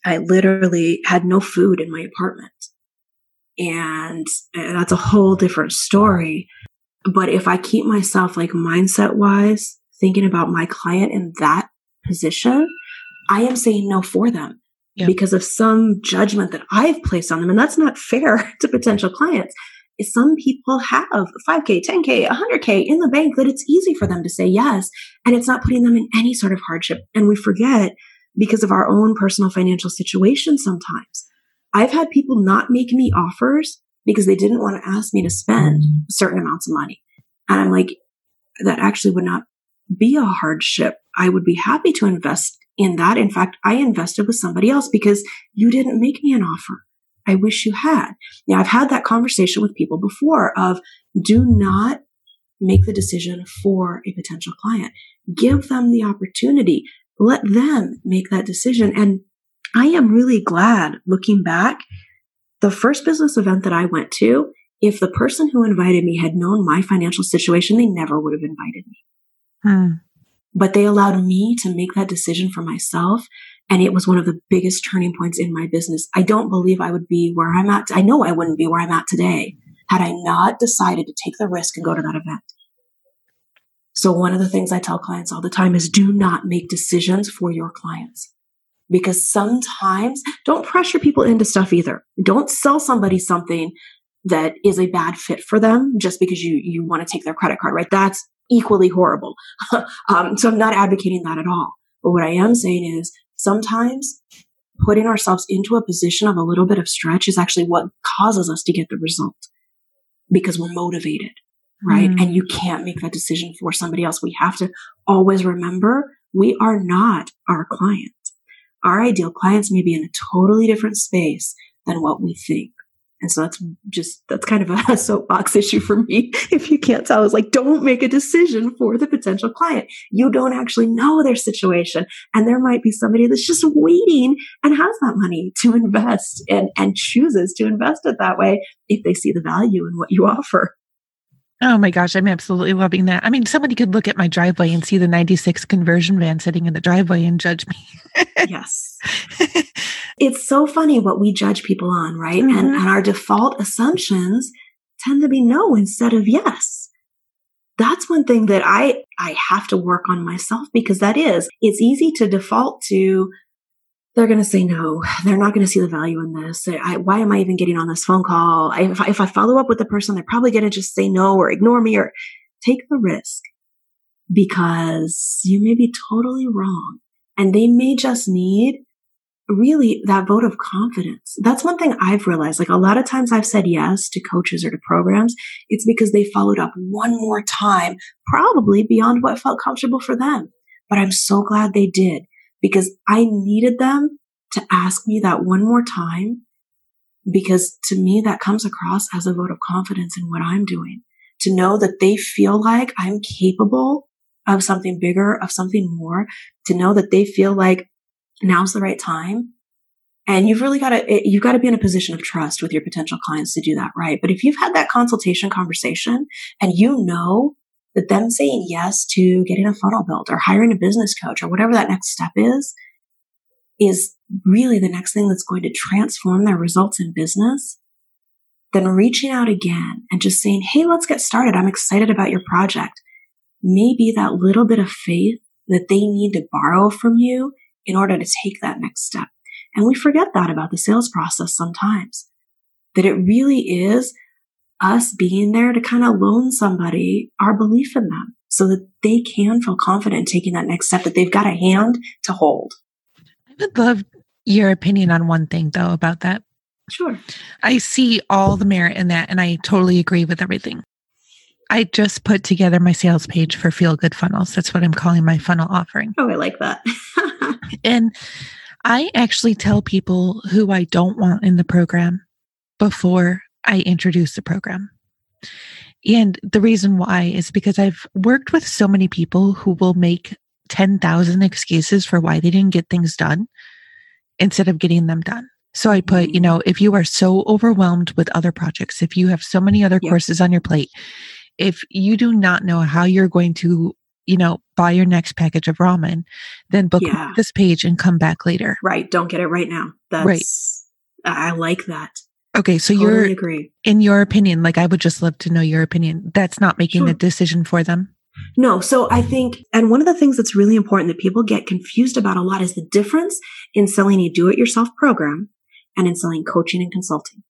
I literally had no food in my apartment. And, and that's a whole different story. But if I keep myself like mindset wise, thinking about my client in that position, I am saying no for them yep. because of some judgment that I've placed on them. And that's not fair to potential clients. Some people have 5K, 10K, 100K in the bank that it's easy for them to say yes. And it's not putting them in any sort of hardship. And we forget because of our own personal financial situation sometimes I've had people not make me offers because they didn't want to ask me to spend certain amounts of money. And I'm like, that actually would not be a hardship. I would be happy to invest in that. In fact, I invested with somebody else because you didn't make me an offer. I wish you had. Now, I've had that conversation with people before of do not make the decision for a potential client. Give them the opportunity. Let them make that decision. And I am really glad looking back, the first business event that I went to, if the person who invited me had known my financial situation, they never would have invited me. Hmm. But they allowed me to make that decision for myself. And it was one of the biggest turning points in my business. I don't believe I would be where I'm at. I know I wouldn't be where I'm at today had I not decided to take the risk and go to that event. So one of the things I tell clients all the time is do not make decisions for your clients. Because sometimes don't pressure people into stuff either. Don't sell somebody something that is a bad fit for them just because you, you want to take their credit card, right? That's equally horrible. um, so I'm not advocating that at all. But what I am saying is sometimes putting ourselves into a position of a little bit of stretch is actually what causes us to get the result because we're motivated, right? Mm. And you can't make that decision for somebody else. We have to always remember we are not our client. Our ideal clients may be in a totally different space than what we think. And so that's just, that's kind of a soapbox issue for me. If you can't tell, is like, don't make a decision for the potential client. You don't actually know their situation. And there might be somebody that's just waiting and has that money to invest and, and chooses to invest it that way if they see the value in what you offer. Oh my gosh, I'm absolutely loving that. I mean, somebody could look at my driveway and see the 96 conversion van sitting in the driveway and judge me. yes. It's so funny what we judge people on, right? Mm-hmm. And, and our default assumptions tend to be no instead of yes. That's one thing that I, I have to work on myself because that is, it's easy to default to they're going to say no. They're not going to see the value in this. I, why am I even getting on this phone call? I, if, I, if I follow up with the person, they're probably going to just say no or ignore me or take the risk because you may be totally wrong and they may just need really that vote of confidence. That's one thing I've realized. Like a lot of times I've said yes to coaches or to programs. It's because they followed up one more time, probably beyond what felt comfortable for them. But I'm so glad they did because I needed them to ask me that one more time because to me that comes across as a vote of confidence in what I'm doing. To know that they feel like I'm capable of something bigger, of something more, to know that they feel like now's the right time. And you've really got to, you've got to be in a position of trust with your potential clients to do that, right? But if you've had that consultation conversation and you know that them saying yes to getting a funnel built or hiring a business coach or whatever that next step is, is really the next thing that's going to transform their results in business, then reaching out again and just saying, Hey, let's get started. I'm excited about your project. Maybe that little bit of faith that they need to borrow from you in order to take that next step. And we forget that about the sales process sometimes, that it really is us being there to kind of loan somebody our belief in them so that they can feel confident in taking that next step, that they've got a hand to hold. I would love your opinion on one thing though about that. Sure. I see all the merit in that and I totally agree with everything. I just put together my sales page for Feel Good Funnels. That's what I'm calling my funnel offering. Oh, I like that. and I actually tell people who I don't want in the program before I introduce the program. And the reason why is because I've worked with so many people who will make 10,000 excuses for why they didn't get things done instead of getting them done. So I put, you know, mm. if you are so overwhelmed with other projects, if you have so many other yep. courses on your plate, if you do not know how you're going to, you know, buy your next package of ramen, then book yeah. this page and come back later. Right. Don't get it right now. That's right. I like that. Okay, so totally you're agree. in your opinion, like I would just love to know your opinion. That's not making sure. the decision for them. No, so I think, and one of the things that's really important that people get confused about a lot is the difference in selling a do it yourself program and in selling coaching and consulting.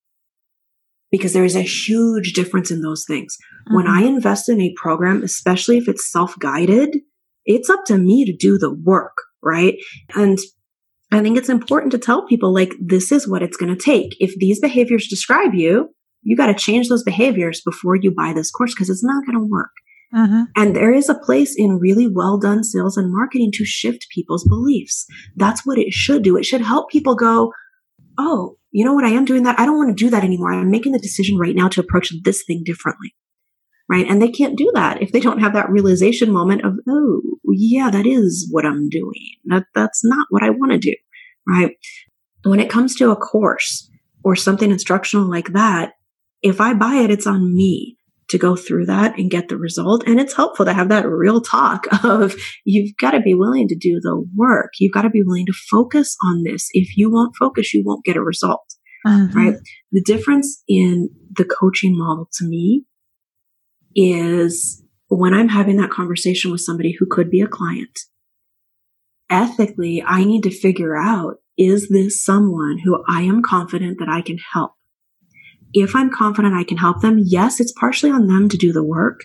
Because there is a huge difference in those things. Mm-hmm. When I invest in a program, especially if it's self guided, it's up to me to do the work, right? And I think it's important to tell people like, this is what it's going to take. If these behaviors describe you, you got to change those behaviors before you buy this course because it's not going to work. Mm-hmm. And there is a place in really well done sales and marketing to shift people's beliefs. That's what it should do. It should help people go, Oh, you know what? I am doing that. I don't want to do that anymore. I'm making the decision right now to approach this thing differently. Right. And they can't do that if they don't have that realization moment of, Oh, yeah, that is what I'm doing. That, that's not what I want to do. Right. When it comes to a course or something instructional like that, if I buy it, it's on me to go through that and get the result. And it's helpful to have that real talk of you've got to be willing to do the work. You've got to be willing to focus on this. If you won't focus, you won't get a result. Mm-hmm. Right. The difference in the coaching model to me is when I'm having that conversation with somebody who could be a client, ethically, I need to figure out, is this someone who I am confident that I can help? if I'm confident I can help them, yes, it's partially on them to do the work,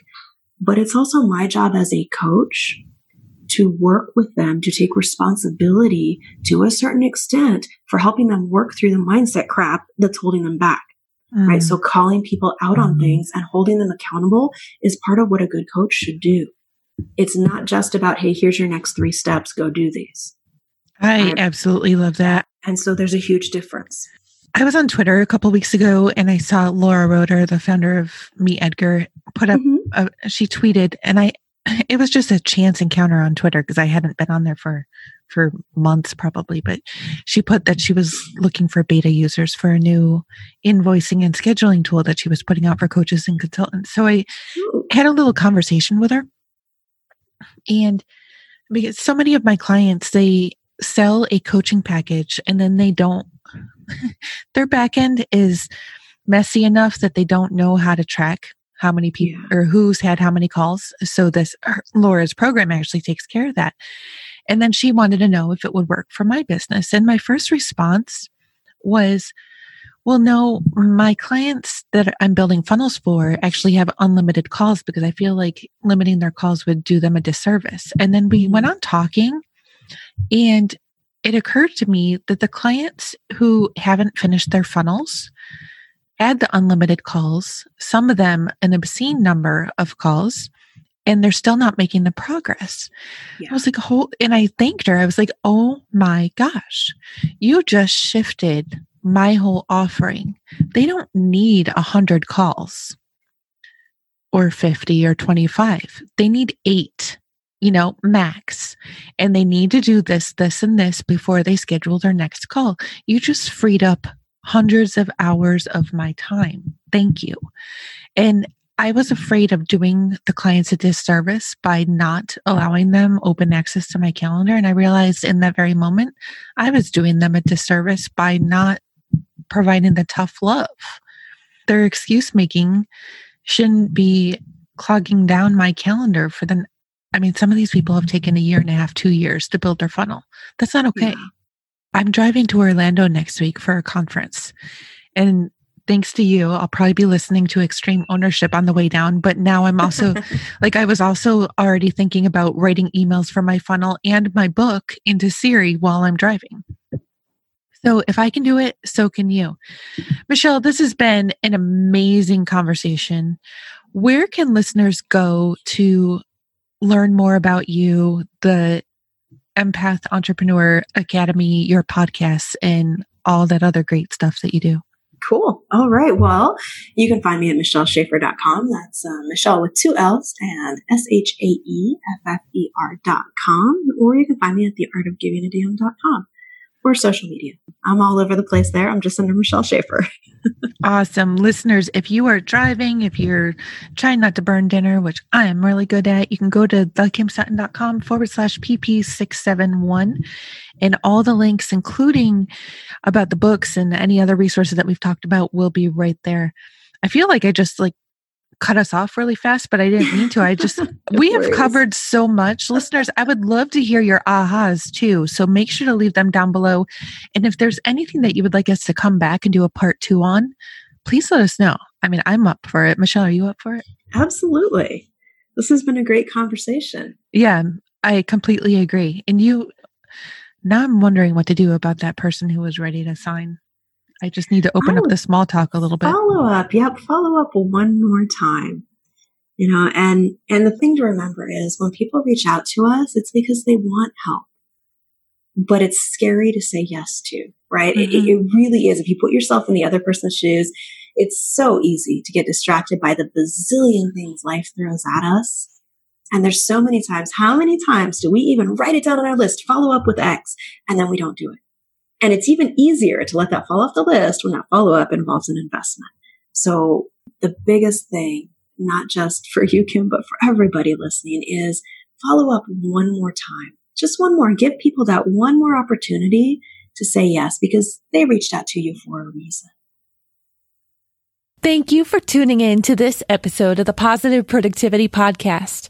but it's also my job as a coach to work with them to take responsibility to a certain extent for helping them work through the mindset crap that's holding them back. Mm. Right. So calling people out on mm. things and holding them accountable is part of what a good coach should do. It's not just about, Hey, here's your next three steps. Go do these. I um, absolutely love that. And so there's a huge difference. I was on Twitter a couple weeks ago and I saw Laura Roeder, the founder of MeetEdgar, put up, mm-hmm. a, she tweeted, and I, it was just a chance encounter on Twitter because I hadn't been on there for, for months probably, but she put that she was looking for beta users for a new invoicing and scheduling tool that she was putting out for coaches and consultants. So I had a little conversation with her and because so many of my clients, they sell a coaching package and then they don't their back end is messy enough that they don't know how to track how many people yeah. or who's had how many calls. So this Laura's program actually takes care of that. And then she wanted to know if it would work for my business. And my first response was, well, no, my clients that I'm building funnels for actually have unlimited calls because I feel like limiting their calls would do them a disservice. And then we went mm-hmm. on talking and it occurred to me that the clients who haven't finished their funnels add the unlimited calls, some of them an obscene number of calls, and they're still not making the progress. Yeah. I was like, whole, and I thanked her. I was like, oh my gosh, you just shifted my whole offering. They don't need a hundred calls or 50 or 25. They need eight you know, max, and they need to do this, this, and this before they schedule their next call. You just freed up hundreds of hours of my time. Thank you. And I was afraid of doing the clients a disservice by not allowing them open access to my calendar. And I realized in that very moment, I was doing them a disservice by not providing the tough love. Their excuse making shouldn't be clogging down my calendar for the I mean, some of these people have taken a year and a half, two years to build their funnel. That's not okay. Yeah. I'm driving to Orlando next week for a conference. And thanks to you, I'll probably be listening to extreme ownership on the way down. But now I'm also like, I was also already thinking about writing emails for my funnel and my book into Siri while I'm driving. So if I can do it, so can you. Michelle, this has been an amazing conversation. Where can listeners go to learn more about you, the Empath Entrepreneur Academy, your podcasts, and all that other great stuff that you do. Cool. All right. Well, you can find me at michelleshaeffer.com. That's uh, Michelle with two L's and S H A E F F E R.com. Or you can find me at theartofgivingadamn.com or social media. I'm all over the place there. I'm just under Michelle Shaeffer. awesome. Listeners, if you are driving, if you're trying not to burn dinner, which I am really good at, you can go to thekimsutton.com forward slash PP671 and all the links, including about the books and any other resources that we've talked about, will be right there. I feel like I just like cut us off really fast, but I didn't mean to. I just, we have covered so much. Listeners, I would love to hear your ahas too. So make sure to leave them down below. And if there's anything that you would like us to come back and do a part two on, please let us know. I mean, I'm up for it. Michelle, are you up for it? Absolutely. This has been a great conversation. Yeah, I completely agree. And you, now I'm wondering what to do about that person who was ready to sign. I just need to open up the small talk a little bit. Follow up. Yep. Follow up one more time. You know, and, and the thing to remember is when people reach out to us, it's because they want help, but it's scary to say yes to, right? Mm-hmm. It, it really is. If you put yourself in the other person's shoes, it's so easy to get distracted by the bazillion things life throws at us. And there's so many times, how many times do we even write it down on our list, follow up with X, and then we don't do it? And it's even easier to let that fall off the list when that follow up involves an investment. So the biggest thing, not just for you, Kim, but for everybody listening is follow up one more time. Just one more. Give people that one more opportunity to say yes because they reached out to you for a reason. Thank you for tuning in to this episode of the Positive Productivity Podcast.